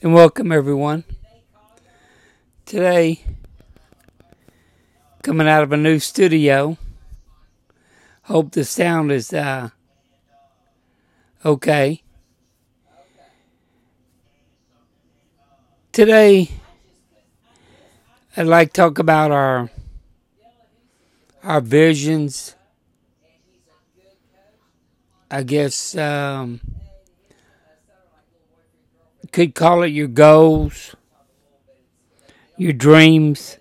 and welcome everyone. Today, coming out of a new studio. Hope the sound is uh, okay. Today, I'd like to talk about our our visions. I guess um, could call it your goals, your dreams.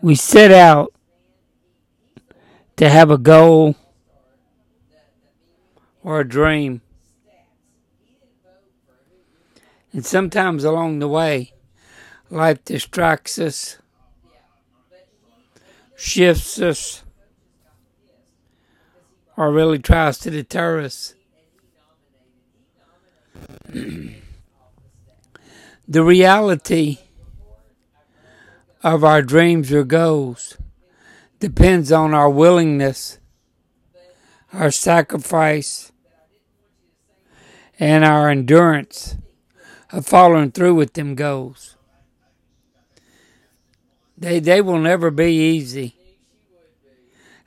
We set out to have a goal or a dream. And sometimes along the way, life distracts us, shifts us, or really tries to deter us. The reality of our dreams or goals depends on our willingness, our sacrifice, and our endurance of following through with them goals. They they will never be easy.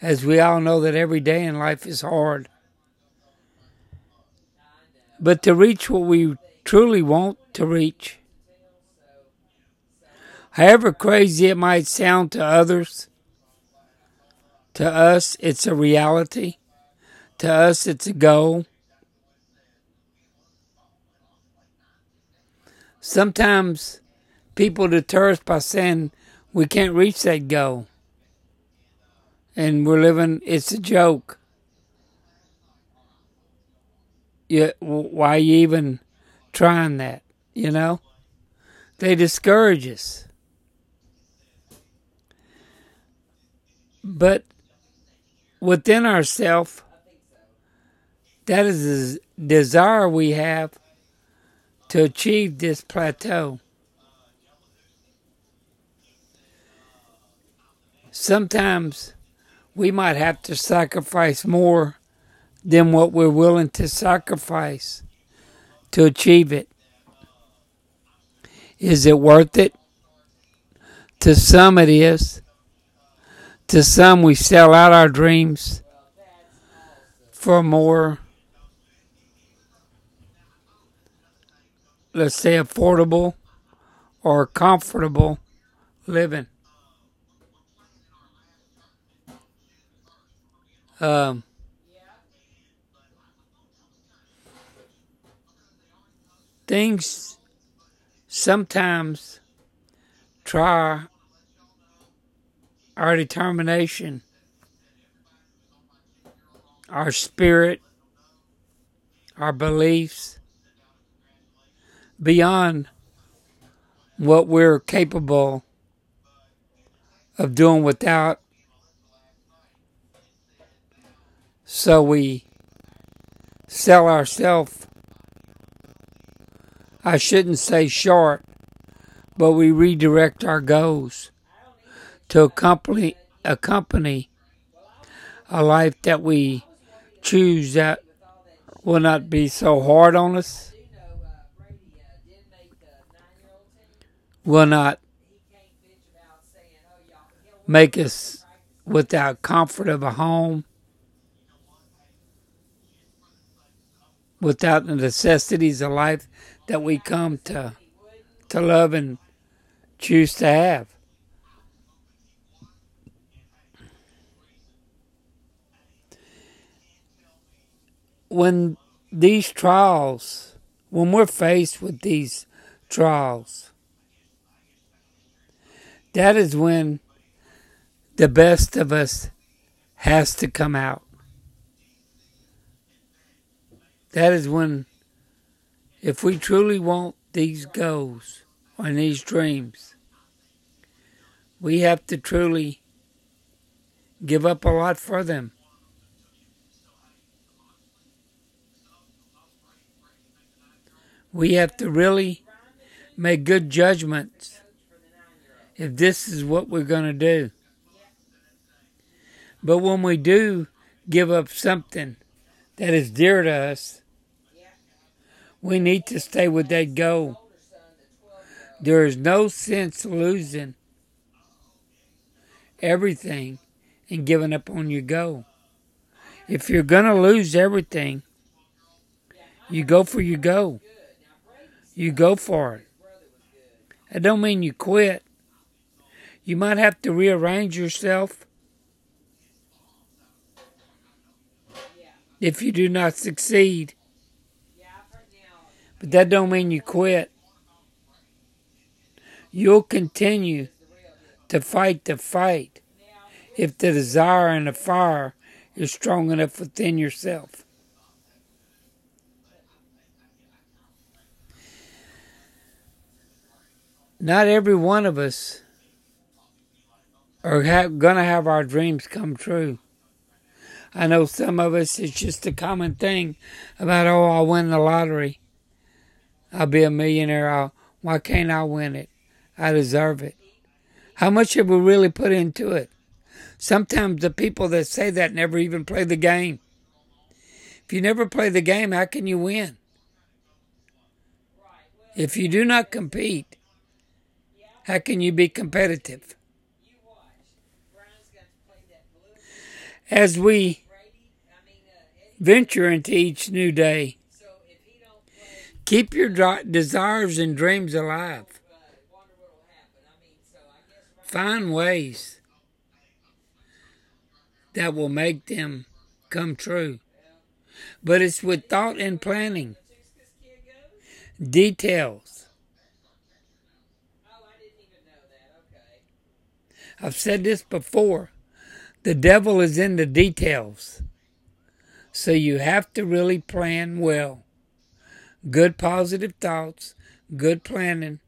As we all know that every day in life is hard. But to reach what we truly want to reach, however crazy it might sound to others, to us it's a reality. To us it's a goal. Sometimes people deter us by saying we can't reach that goal. And we're living, it's a joke. Yeah, why you even trying that? You know? They discourage us. But within ourselves, that is the desire we have to achieve this plateau. Sometimes we might have to sacrifice more than what we're willing to sacrifice to achieve it. Is it worth it? To some, it is. To some, we sell out our dreams for more, let's say, affordable or comfortable living. Um, things sometimes try our determination, our spirit, our beliefs beyond what we're capable of doing without. So we sell ourselves I shouldn't say short, but we redirect our goals to accompany, accompany a life that we choose that will not be so hard on us, will not make us without comfort of a home, without the necessities of life that we come to to love and choose to have. When these trials, when we're faced with these trials, that is when the best of us has to come out. That is when if we truly want these goals and these dreams, we have to truly give up a lot for them. We have to really make good judgments if this is what we're going to do. But when we do give up something that is dear to us, We need to stay with that goal. There is no sense losing everything and giving up on your goal. If you're going to lose everything, you go for your goal. You go for it. That don't mean you quit. You might have to rearrange yourself if you do not succeed. But that don't mean you quit. You'll continue to fight the fight if the desire and the fire is strong enough within yourself. Not every one of us are going to have our dreams come true. I know some of us, it's just a common thing about, oh, I'll win the lottery. I'll be a millionaire. I'll, why can't I win it? I deserve it. How much have we really put into it? Sometimes the people that say that never even play the game. If you never play the game, how can you win? If you do not compete, how can you be competitive? As we venture into each new day, keep your desires and dreams alive. Find ways that will make them come true. But it's with thought and planning, details. I've said this before. The devil is in the details. So you have to really plan well. Good positive thoughts, good planning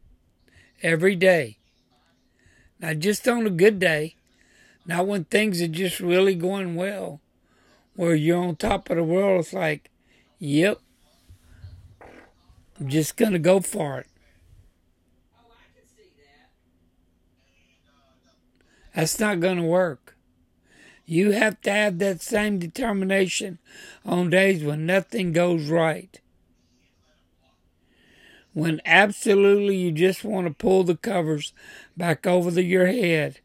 every day. Not just on a good day, not when things are just really going well, where you're on top of the world. It's like, yep, I'm just going to go for it. That's not going to work. You have to have that same determination on days when nothing goes right. When absolutely you just want to pull the covers back over the, your head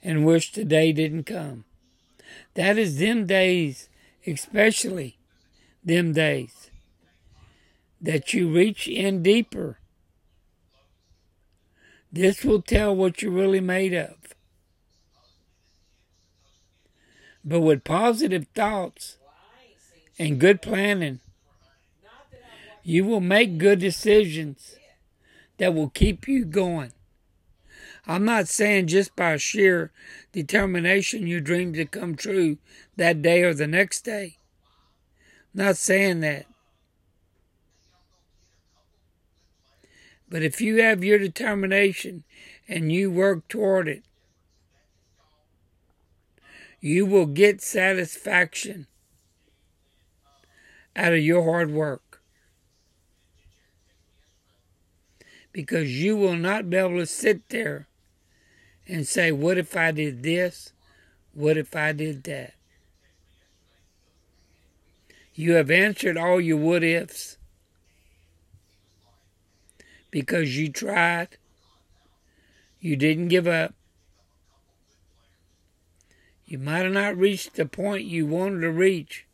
and wish the day didn't come. That is them days, especially them days, that you reach in deeper. This will tell what you're really made of. But with positive thoughts and good planning, you will make good decisions that will keep you going. I'm not saying just by sheer determination your dreams will come true that day or the next day. I'm not saying that. But if you have your determination and you work toward it, you will get satisfaction out of your hard work. Because you will not be able to sit there and say, What if I did this? What if I did that? You have answered all your what ifs because you tried, you didn't give up. You might have not reached the point you wanted to reach,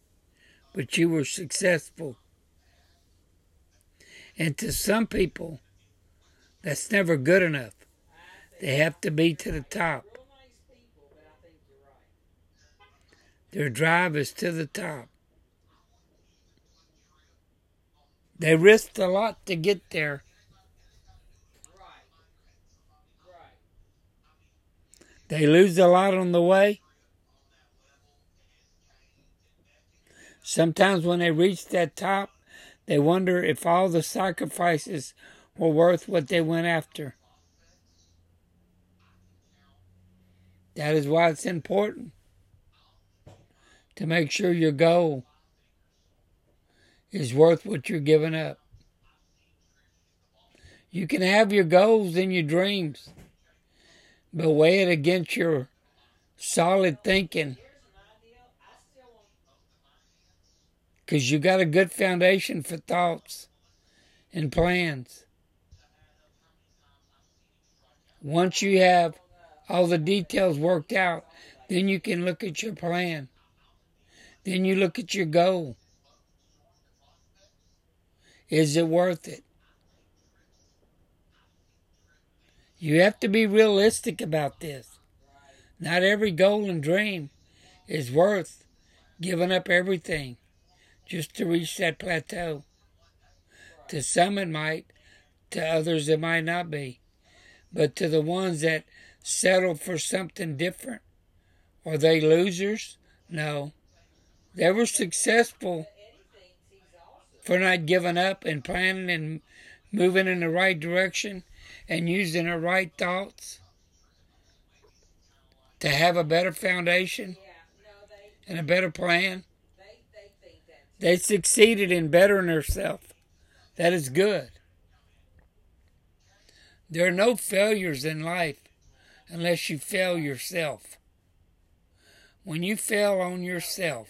but you were successful. And to some people, that's never good enough. They have to be to the top. Their drive is to the top. They risked a lot to get there. They lose a lot on the way. Sometimes when they reach that top, they wonder if all the sacrifices were worth what they went after. That is why it's important to make sure your goal is worth what you're giving up. You can have your goals and your dreams, but weigh it against your solid thinking. Because you got a good foundation for thoughts and plans. Once you have all the details worked out, then you can look at your plan. Then you look at your goal. Is it worth it? You have to be realistic about this. Not every goal and dream is worth giving up everything just to reach that plateau. To some it might, to others it might not be. But to the ones that settle for something different, are they losers? No. They were successful for not giving up and planning and moving in the right direction and using the right thoughts to have a better foundation and a better plan. They succeeded in bettering herself. That is good. There are no failures in life unless you fail yourself. When you fail on yourself,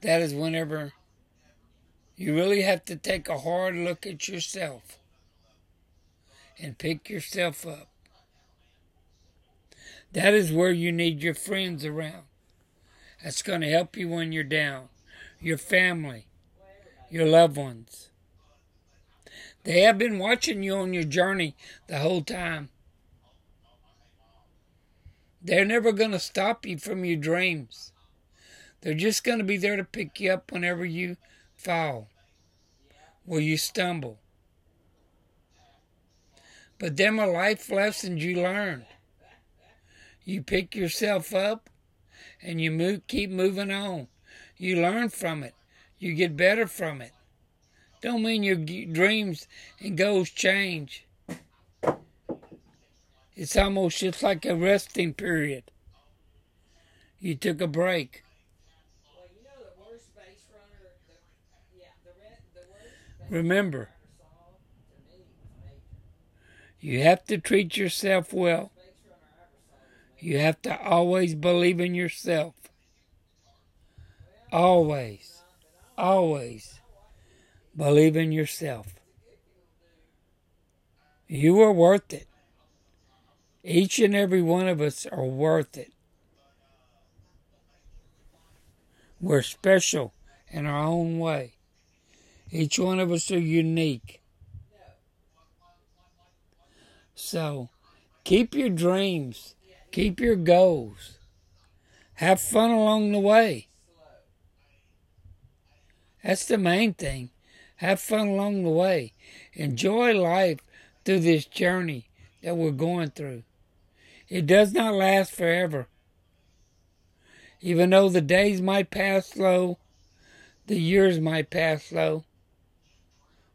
that is whenever you really have to take a hard look at yourself and pick yourself up. That is where you need your friends around. That's going to help you when you're down. Your family, your loved ones. They have been watching you on your journey the whole time. They're never going to stop you from your dreams. They're just going to be there to pick you up whenever you fall or you stumble. But them are life lessons you learned. You pick yourself up and you move, keep moving on. You learn from it. You get better from it. Don't mean your dreams and goals change. It's almost just like a resting period. You took a break. Remember, you have to treat yourself well. You have to always believe in yourself. Always, always believe in yourself. You are worth it. Each and every one of us are worth it. We're special in our own way. Each one of us are unique. So keep your dreams, keep your goals, have fun along the way. That's the main thing. Have fun along the way. Enjoy life through this journey that we're going through. It does not last forever. Even though the days might pass slow, the years might pass slow.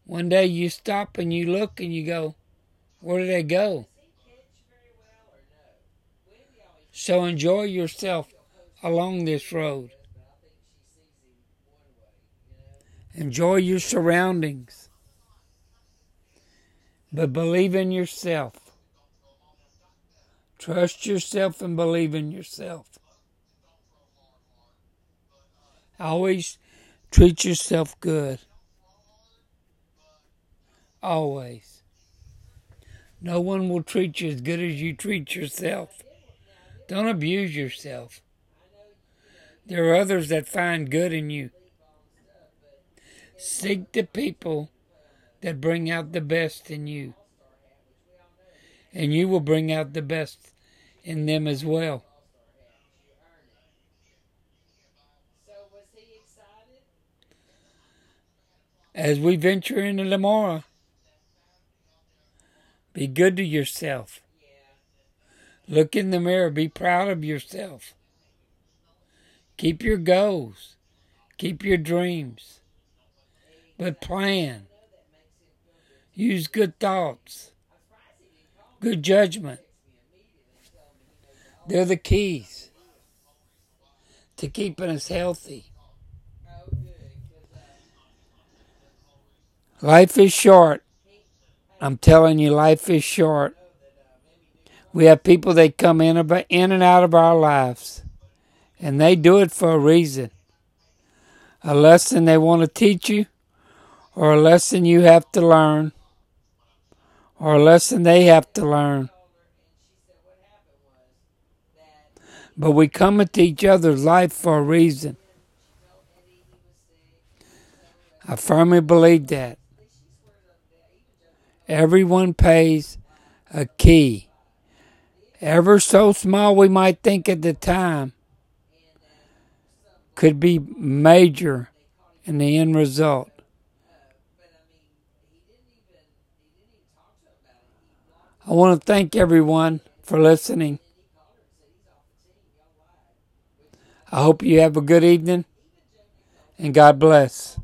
One day you stop and you look and you go, where did they go? So enjoy yourself along this road. Enjoy your surroundings. But believe in yourself. Trust yourself and believe in yourself. Always treat yourself good. Always. No one will treat you as good as you treat yourself. Don't abuse yourself. There are others that find good in you. Seek the people that bring out the best in you. And you will bring out the best in them as well. As we venture into tomorrow, be good to yourself. Look in the mirror. Be proud of yourself. Keep your goals. Keep your dreams. But plan. Use good thoughts. Good judgment. They're the keys to keeping us healthy. Life is short. I'm telling you, life is short. We have people that come in, in and out of our lives, and they do it for a reason. A lesson they want to teach you, or a lesson you have to learn, or a lesson they have to learn. But we come into each other's life for a reason. I firmly believe that. Everyone pays a key. Ever so small we might think at the time could be major in the end result. I want to thank everyone for listening. I hope you have a good evening and God bless.